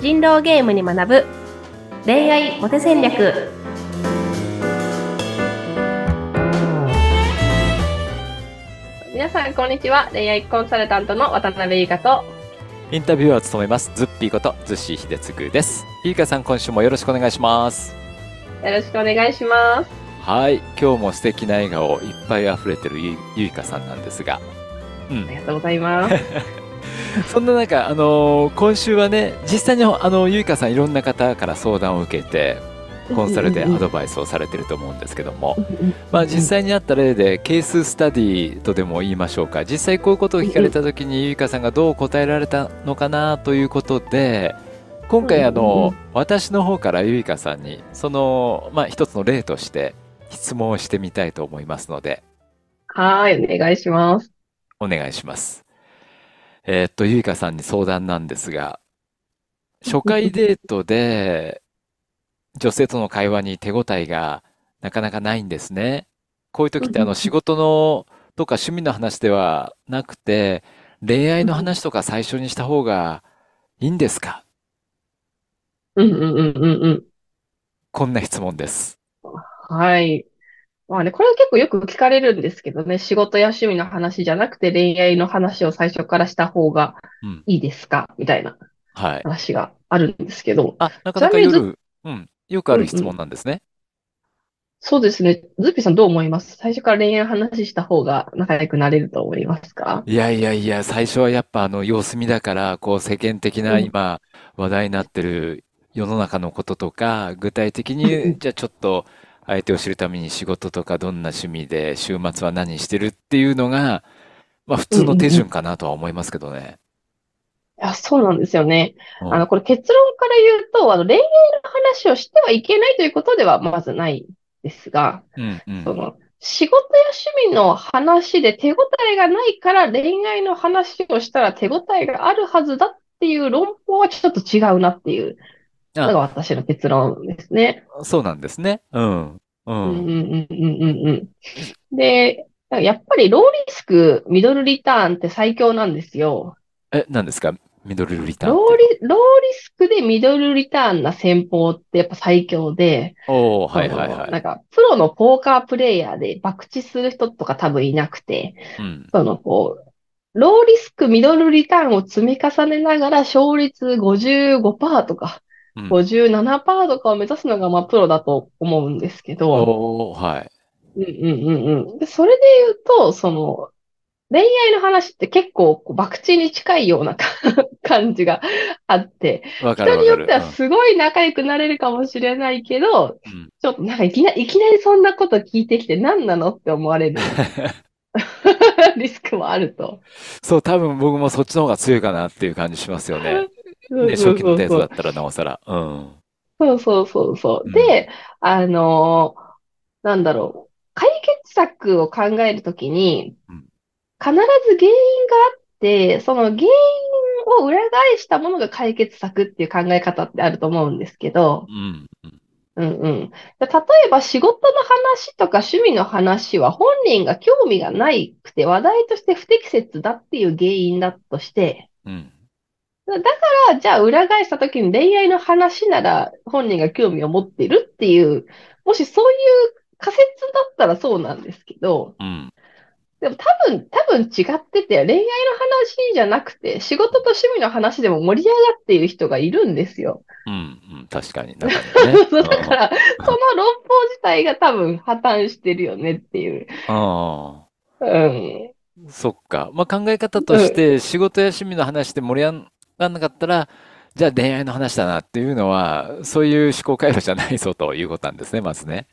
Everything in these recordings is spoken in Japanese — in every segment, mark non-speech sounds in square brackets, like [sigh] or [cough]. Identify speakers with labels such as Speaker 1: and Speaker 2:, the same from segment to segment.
Speaker 1: 人狼ゲームに学ぶ。恋愛モテ戦略。皆さんこんにちは。恋愛コンサルタントの渡辺優香と。
Speaker 2: インタビュアーを務めます。ズッピーことズッシー秀嗣です。ゆいかさん今週もよろしくお願いします。
Speaker 1: よろしくお願いします。
Speaker 2: はい。今日も素敵な笑顔いっぱい溢れてるゆゆいかさんなんですが。
Speaker 1: うん。ありがとうございます [laughs] [laughs]
Speaker 2: そんな中、あのー今週はね実際にあのゆいかさんいろんな方から相談を受けてコンサルでアドバイスをされてると思うんですけども、まあ、実際にあった例でケーススタディとでも言いましょうか。実際こういうことを聞かれた時にゆいかさんがどう答えられたのかなということで今回あの私の方からゆいかさんにその、まあ、一つの例として質問をしてみたいと思いますので。
Speaker 1: はいお願いします。
Speaker 2: お願いします。えーっとゆいかさんに相談なんですが初回デートで女性との会話に手応えがなかなかないんですね。こういう時ってあの仕事のとか趣味の話ではなくて恋愛の話とか最初にした方がいいんですか？
Speaker 1: うんうんうんうんうん
Speaker 2: こんな質問です。
Speaker 1: はい。まあね、これは結構よく聞かれるんですけどね、仕事や趣味の話じゃなくて恋愛の話を最初からした方が
Speaker 2: うん。
Speaker 1: いいですか？みたいな
Speaker 2: はい。
Speaker 1: 話があるんですけど、
Speaker 2: あ、なかなか
Speaker 1: ちなみにず
Speaker 2: 夜、うん、よくある質問なんですね。
Speaker 1: そうですね。ズッピーさんどう思います？最初から恋愛の話した方が仲良くなれると思いますか？
Speaker 2: いやいやいや、最初はやっぱあの様子見だから、こう世間的な
Speaker 1: うん
Speaker 2: 今話題になってる世の中のこととか、具体的
Speaker 1: うんうん
Speaker 2: にじゃあちょっと相手を知るために仕事とかどんな趣味で週末は何してるっていうのが、まあ普通の手順かなとは思いますけどね。
Speaker 1: いや、そうなんですよね。
Speaker 2: うん
Speaker 1: あの、これ結論から言うと、あの、恋愛の話をしてはいけないということではまずないですが、
Speaker 2: うんうん
Speaker 1: その、仕事や趣味の話で手応えがないから恋愛の話をしたら手応えがあるはずだっていう論法はちょっと違うなっていうのが
Speaker 2: あ、
Speaker 1: 私の結論ですね。
Speaker 2: そうなんですね。うん。う
Speaker 1: うんうん
Speaker 2: ん。
Speaker 1: うんうんうんうん。で、やっぱりローリスク、ミドルリターンって最強なんですよ。
Speaker 2: え、何ですか？ミドルリターン
Speaker 1: ロー。リ、ローリスクでミドルリターンな戦法ってやっぱ最強で、
Speaker 2: おー、はいはいはい。
Speaker 1: なんか、プロのポーカープレイヤーで博打する人とか多分いなくて、
Speaker 2: うん。
Speaker 1: その、こう、ローリスク、ミドルリターンを積み重ねながら勝率55%とか
Speaker 2: うん。
Speaker 1: 57%とかを目指すのが、まあ、プロだと思うんですけど、
Speaker 2: はい。
Speaker 1: うんうんうんうん。で、それで言うと、その、恋愛の話って結構、こう、博打に近いような感じがあって。人によってはすごい仲良くなれるかもしれないけど、
Speaker 2: うん。
Speaker 1: ちょっとなんかいきなり、いきなりそんなこと聞いてきて何なのって思われる [laughs] リスクもあると。
Speaker 2: そう、多分僕もそっちの方が強いかなっていう感じしますよね。ね、初期のデー
Speaker 1: そう
Speaker 2: トだったらなおさら。うん。
Speaker 1: そうそうそうそう。
Speaker 2: うん
Speaker 1: で、あのーなんだろう。解決策を考えるときに
Speaker 2: うん、
Speaker 1: 必ず原因があって、その原因を裏返したものが解決策っていう考え方ってあると思うんですけど、
Speaker 2: うん。うん
Speaker 1: うん例えば仕事の話とか趣味の話は本人が興味がないくて話題として不適切だっていう原因だとして、
Speaker 2: うん。
Speaker 1: だから、じゃあ裏返した時に恋愛の話なら本人が興味を持っているっていう、もしそういう仮説だったらそうなんですけど、
Speaker 2: うん。
Speaker 1: でも多分、多分違ってて、恋愛の話じゃなくて、仕事と趣味の話でも盛り上がっている人がいるんですよ。
Speaker 2: うん。うん。確かに、中にはね。[laughs]
Speaker 1: だから、その論法自体が多分破綻してるよねっていう。
Speaker 2: あ
Speaker 1: うん。
Speaker 2: あ、そっか。まあ考え方として仕事や趣味の話で盛り上がんなかったら、じゃあ恋愛の話だなっていうのは、そういう思考回路じゃないぞということなんですね、まずね。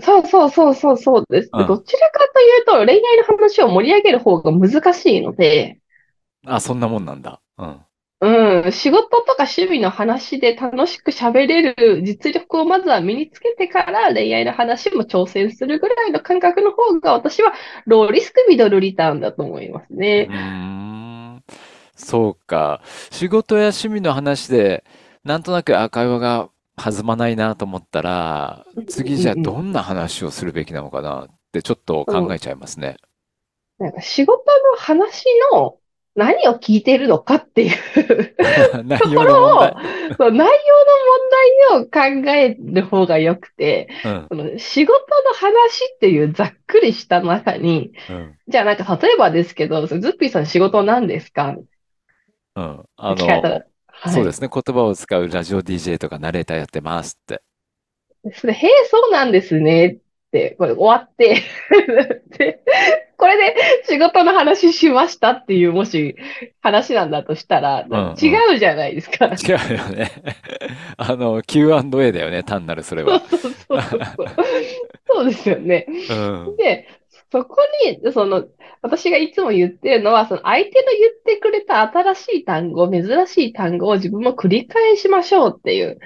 Speaker 1: そうそうそうそうそうです。
Speaker 2: うん
Speaker 1: どちらかというと、恋愛の話を盛り上げる方が難しいので、
Speaker 2: あ、そんなもんなんだ。うん。
Speaker 1: うん、仕事とか趣味の話で楽しく喋れる実力をまずは身につけてから恋愛の話も挑戦するぐらいの感覚の方が私はローリスクミドルリターンだと思います
Speaker 2: う
Speaker 1: ね。
Speaker 2: そうか。仕事や趣味の話で、なんとなく、あ、会話が弾まないなと思ったら、次じゃあ
Speaker 1: うんうん
Speaker 2: どんな話をするべきなのかなってちょっと考えちゃいますね。
Speaker 1: なんか仕事の話の何を聞いてるのかっていう [laughs]
Speaker 2: 内
Speaker 1: とこ
Speaker 2: 容の問
Speaker 1: ろを
Speaker 2: 題。、
Speaker 1: そう内容の問題を考える方が良くて、
Speaker 2: うん。
Speaker 1: その仕事の話っていうざっくりした中に、
Speaker 2: うん。
Speaker 1: じゃあなんか例えばですけど、ズッピーさん仕事何ですか？
Speaker 2: うん。あの。そうですね。言葉を使うラジオ DJ とかナレーターやってますって。
Speaker 1: それ、へえ、そうなんですねって、これ終わって [laughs] で、これで仕事の話しましたっていう、もし話なんだとしたら、
Speaker 2: うんうん
Speaker 1: 違うじゃないですか。
Speaker 2: 違うよね。[laughs] あの、Q&A だよね。単なるそれは。
Speaker 1: そうそうそうそう。そうですよね。
Speaker 2: うん。
Speaker 1: で、そこに、その、私がいつも言ってるのは、その相手の言ってくれた新しい単語、珍しい単語を自分も繰り返しましょうっていう、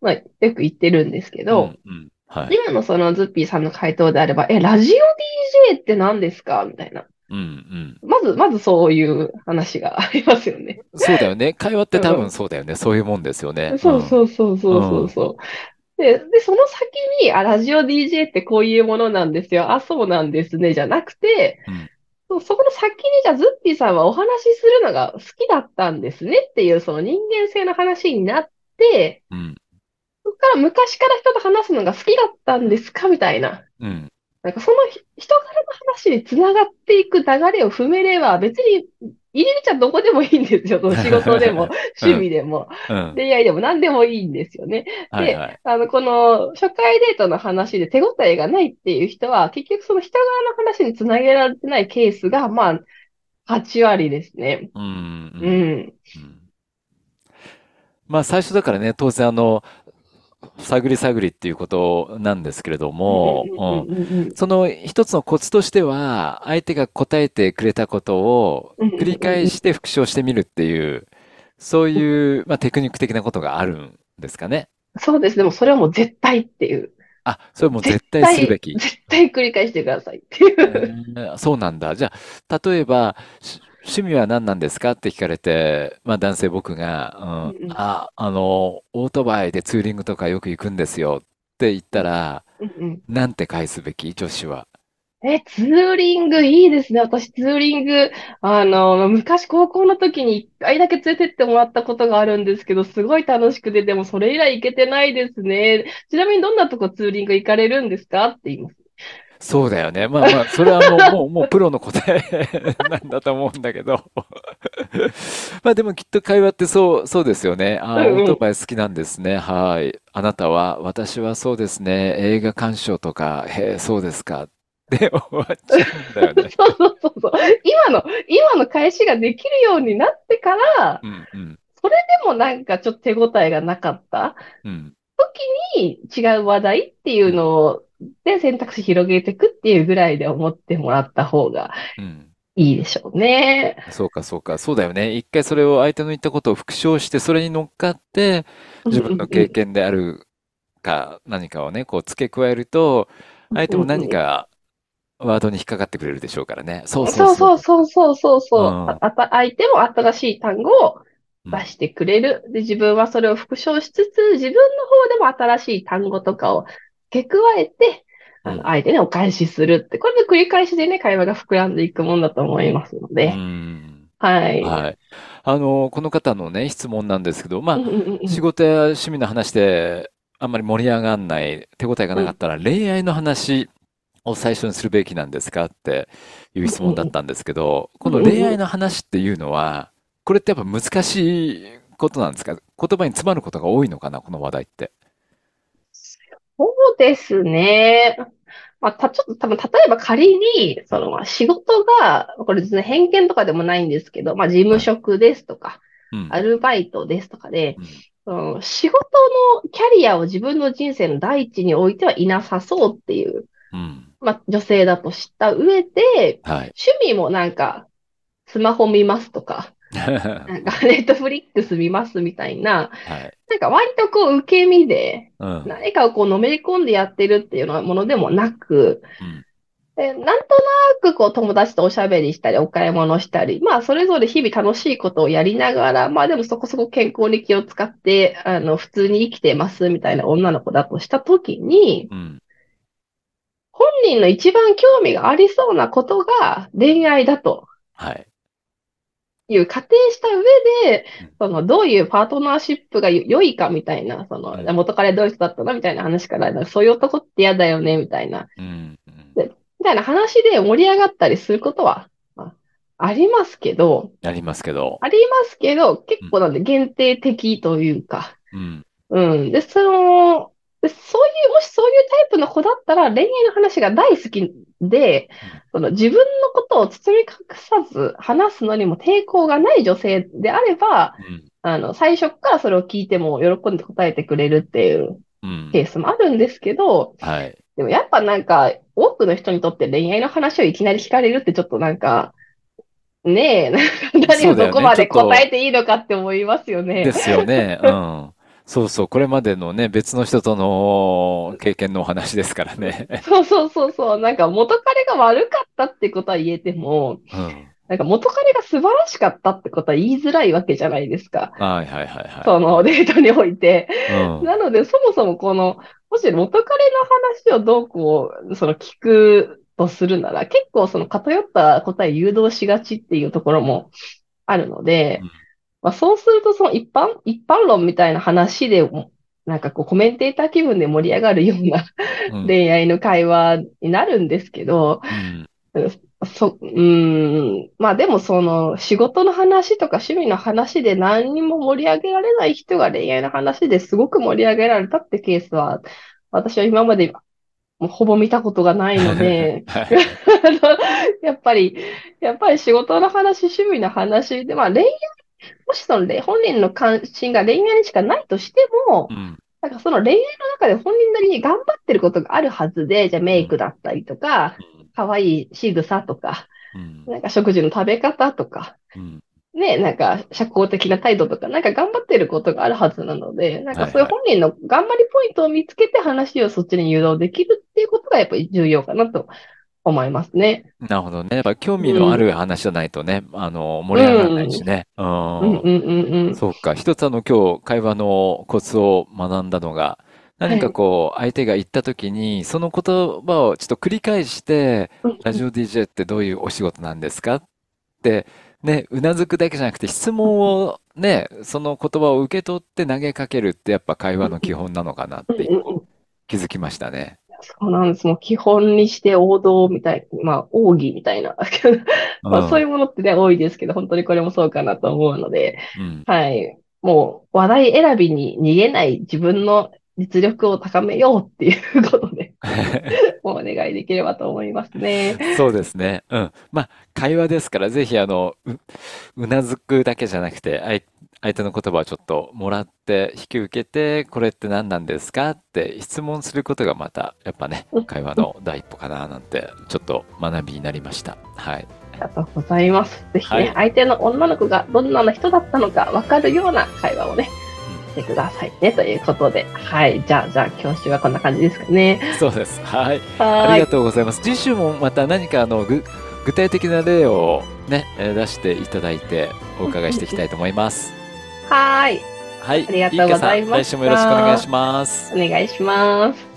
Speaker 1: まあ、よく言ってるんですけど、
Speaker 2: うん。うん。はい。
Speaker 1: 今のそのズッピーさんの回答であれば、え、ラジオ DJ って何ですか？みたいな。
Speaker 2: うん。うん。
Speaker 1: まず、まずそういう話がありますよね。
Speaker 2: そうだよね。会話って多分そうだよね。そういうもんですよね。
Speaker 1: そうそうそうそうそうそう。で、で、その先に、あ、ラジオ DJ ってこういうものなんですよ。あ、そうなんですね。じゃなくて、
Speaker 2: うん
Speaker 1: そそこの先に、じゃあ、ズッピーさんはお話しするのが好きだったんですねっていう、その人間性の話になって、
Speaker 2: うん。うん。
Speaker 1: そこから昔から人と話すのが好きだったんですかみたいな。
Speaker 2: うん。
Speaker 1: なんかそのひ人柄の話につながっていく流れを踏めれば、別に入れちゃどこでもいいんですよ。その仕事でも、[laughs] 趣味でも、
Speaker 2: うん。
Speaker 1: 恋愛でも何でもいいんですよね。
Speaker 2: はいはい。
Speaker 1: あの、この初回デートの話で手応えがないっていう人は、結局その人柄の話につなげられてないケースが、まあ、8割ですね。
Speaker 2: うん。
Speaker 1: う
Speaker 2: うん。
Speaker 1: ん。
Speaker 2: うんまあ最初だからね、当然あの、探り探りっていうことなんですけれども、うんその一つのコツとしては、相手が答えてくれたことを繰り返して復唱してみるっていう、そういう、まあ、テクニック的なことがあるんですかね。
Speaker 1: そうです。でもそれはもう絶対っていう。
Speaker 2: あ、それもう絶対するべき。
Speaker 1: 絶対繰り返してくださいっていう。
Speaker 2: えーそうなんだ。じゃあ、例えば、し趣味は何なんですか？って聞かれて、まあ男性僕が、うんあ、あの、オートバイでツーリングとかよく行くんですよって言ったら、
Speaker 1: うんうん
Speaker 2: なんて返すべき？女子は。
Speaker 1: え、ツーリングいいですね。私、ツーリング、あの、昔高校の時に一回だけ連れてってもらったことがあるんですけど、すごい楽しくて、でもそれ以来行けてないですね。ちなみにどんなとこツーリング行かれるんですか？って言います。
Speaker 2: そうだよね。まあまあ、それはもう、もう、もうプロの答え [laughs] なんだと思うんだけど。[laughs] まあでもきっと会話ってそう、そうですよね。ああ、オートバイ好きなんですね。はい。あなたは、私はそうですね。映画鑑賞とか、へえ、そうですか。で [laughs] 終わっちゃうんだよね。
Speaker 1: そうそうそうそう。今の、今の返しができるようになってから、
Speaker 2: うんうん
Speaker 1: でもなんかちょっと手応えがなかった？
Speaker 2: うん。
Speaker 1: 時に違う話題っていうのを、で選択肢広げていくっていうぐらいで思ってもらった方が
Speaker 2: うん。
Speaker 1: いいでしょうね。
Speaker 2: そうか、そうか。そうだよね。一回それを相手の言ったことを復唱して、それに乗っかって、自分の経験であるか、何かをね、こう付け加えると、相手も何かワードに引っかかってくれるでしょうからね。そう
Speaker 1: そ
Speaker 2: そうう
Speaker 1: そうそうそうそうそう。
Speaker 2: うん
Speaker 1: ああた相手も新しい単語を
Speaker 2: うん
Speaker 1: 出してくれる。で、自分はそれを復唱しつつ、自分の方でも新しい単語とかを付け加えて、あ
Speaker 2: うん
Speaker 1: の相手にお返しするって、これで繰り返しでね、会話が膨らんでいくもんだと思いますの
Speaker 2: う
Speaker 1: で。
Speaker 2: ん。
Speaker 1: はい。
Speaker 2: はい。あの、この方のね、質問なんですけど、ま
Speaker 1: うんうんうんう
Speaker 2: あ、
Speaker 1: ん
Speaker 2: 仕事や趣味の話であんまり盛り上がんない、手応えがなかったら、恋愛の話を最初にするべきなんですかっていう質問だったんですけど、この恋愛の話っていうのは、これってやっぱ難しいことなんですか？言葉に詰まることが多いのかな、この話題って。
Speaker 1: そうですね。まあ、た、ちょっと多分、例えば仮に、その、まあ仕事が、これですね、偏見とかでもないんですけど、まあ、事務職ですとか、
Speaker 2: うん。
Speaker 1: アルバイトですとかで、
Speaker 2: うん
Speaker 1: その仕事のキャリアを自分の人生の第一に置いてはいなさそうっていう、
Speaker 2: うん。
Speaker 1: まあ、女性だと知った上で、
Speaker 2: はい。
Speaker 1: 趣味もなんか、スマホ見ますとか、なんか、ネットフリックス見ますみたいな、
Speaker 2: はい。
Speaker 1: なんか割とこう、受け身で、
Speaker 2: うん。
Speaker 1: 何かをこう、のめり込んでやってるっていうものでもなく、
Speaker 2: うん
Speaker 1: で、なんとなくこう友達とおしゃべりしたり、お買い物したり、まあそれぞれ日々楽しいことをやりながら、まあでもそこそこ健康に気を使って、あの、普通に生きてますみたいな女の子だとしたときに、
Speaker 2: うん。
Speaker 1: 本人の一番興味がありそうなことが恋愛だと
Speaker 2: はい。
Speaker 1: いう仮定した上で
Speaker 2: うん、
Speaker 1: その、どういうパートナーシップが良いかみたいな、その、
Speaker 2: うん
Speaker 1: 元彼どういう人だったのみたいな話から、そういう男って嫌だよねみたいな、
Speaker 2: うん。
Speaker 1: みたいな話で盛り上がったりすることは、まあ、ありますけど、
Speaker 2: ありますけど。
Speaker 1: ありますけど、結構なんで限定的というか、
Speaker 2: うん。
Speaker 1: うん。で、その、しそういうタイプの子だったら恋愛の話が大好きで、その自分のことを包み隠さず話すのにも抵抗がない女性であれば、
Speaker 2: うん。
Speaker 1: あの、最初からそれを聞いても喜んで答えてくれるっていう
Speaker 2: うん。
Speaker 1: ケースもあるんですけど、
Speaker 2: はい。
Speaker 1: でもやっぱなんか、多くの人にとって恋愛の話をいきなり聞かれるってちょっとなんか、ねえ、なんか何を
Speaker 2: そうだよね
Speaker 1: どこまで答えていいのかって思いますよね。
Speaker 2: ですよね。うん。そうそう。これまでのね、別の人との経験のお話ですからね。
Speaker 1: そうそうそうそう。なんか元彼が悪かったってことは言えても、
Speaker 2: うん。
Speaker 1: なんか元彼が素晴らしかったってことは言いづらいわけじゃないですか。
Speaker 2: はいはいはいは
Speaker 1: そのデートにおいて。
Speaker 2: い。うん。
Speaker 1: なので、そもそもこの、もし元彼の話をどうこう、その聞くとするなら、結構その偏った答え誘導しがちっていうところもあるので、
Speaker 2: うん
Speaker 1: まあ、そうするとその一般、一般論みたいな話でも、なんかこうコメンテーター気分で盛り上がるような
Speaker 2: うん。
Speaker 1: 恋愛の会話になるんですけど、
Speaker 2: うん。
Speaker 1: そ、うーん、まあでもその仕事の話とか趣味の話で何にも盛り上げられない人が恋愛の話ですごく盛り上げられたってケースは、私は今までもうほぼ見たことがないので、[laughs] やっぱり、やっぱり仕事の話、趣味の話で、まあ恋愛、もしその恋本人の関心が恋愛にしかないとしても
Speaker 2: う、ん。
Speaker 1: なんかその恋愛の中で本人なりに頑張ってることがあるはずで、じゃあメイクだったりとか、可愛い仕草とか、
Speaker 2: うん。
Speaker 1: なんか食事の食べ方とか、
Speaker 2: うん。
Speaker 1: ね、なんか社交的な態度とか、なんか頑張ってることがあるはずなので、なんかそういう本人の頑張りポイントを見つけて話をそっちに誘導できるっていうことがやっぱり重要かなと思いますね。
Speaker 2: なるほどね。やっぱ興味のある話じゃないとね、あの、盛り上がらないしね。う
Speaker 1: うん
Speaker 2: ん。
Speaker 1: うんうんうん。
Speaker 2: そうか。一つあの今日会話のコツを学んだのが、何かこう相手が言った時に、その言葉をちょっと繰り返して、
Speaker 1: うん
Speaker 2: ラジオ DJ ってどういうお仕事なんですか？って、ね、うなずくだけじゃなくて質問をね、その言葉を受け取って投げかけるってやっぱ会話の基本なのかなって
Speaker 1: うんうんうん
Speaker 2: 気づきましたね。
Speaker 1: そうなんです。もう基本にして王道みたい、まあ、奥義みたいな。[laughs] まあ、そういうものってね、多いですけど、本当にこれもそうかなと思うので、
Speaker 2: うん。
Speaker 1: はい。もう、話題選びに逃げない自分の実力を高めようっていうことで、[laughs] お願いできればと思いますね。
Speaker 2: そうですね。うん。まあ、会話ですから、ぜひ、あの、う、うなずくだけじゃなくて、相、相手の言葉をちょっともらって、引き受けて、これって何なんですかって質問することがまた、やっぱね
Speaker 1: うん、
Speaker 2: 会話の第一歩かな、なんて、ちょっと学びになりました。はい。
Speaker 1: ありがとうございます。ぜひね、
Speaker 2: はい
Speaker 1: 相手の女の子がどんな人だったのか分かるような会話をね、してくださいね。ということで、はい。じゃあ、じゃあ、今週はこんな感じですかね。
Speaker 2: そうです。はい。
Speaker 1: はーい
Speaker 2: ありが。とうございます。次週もまた何か、あの、ぐ、具体的な例をね、えー出していただいて、お伺いしていきたいと思います。
Speaker 1: はーい。
Speaker 2: はい。
Speaker 1: ありがとうございました
Speaker 2: ゆうかさん来週もよろしくお願いします。
Speaker 1: お願いします。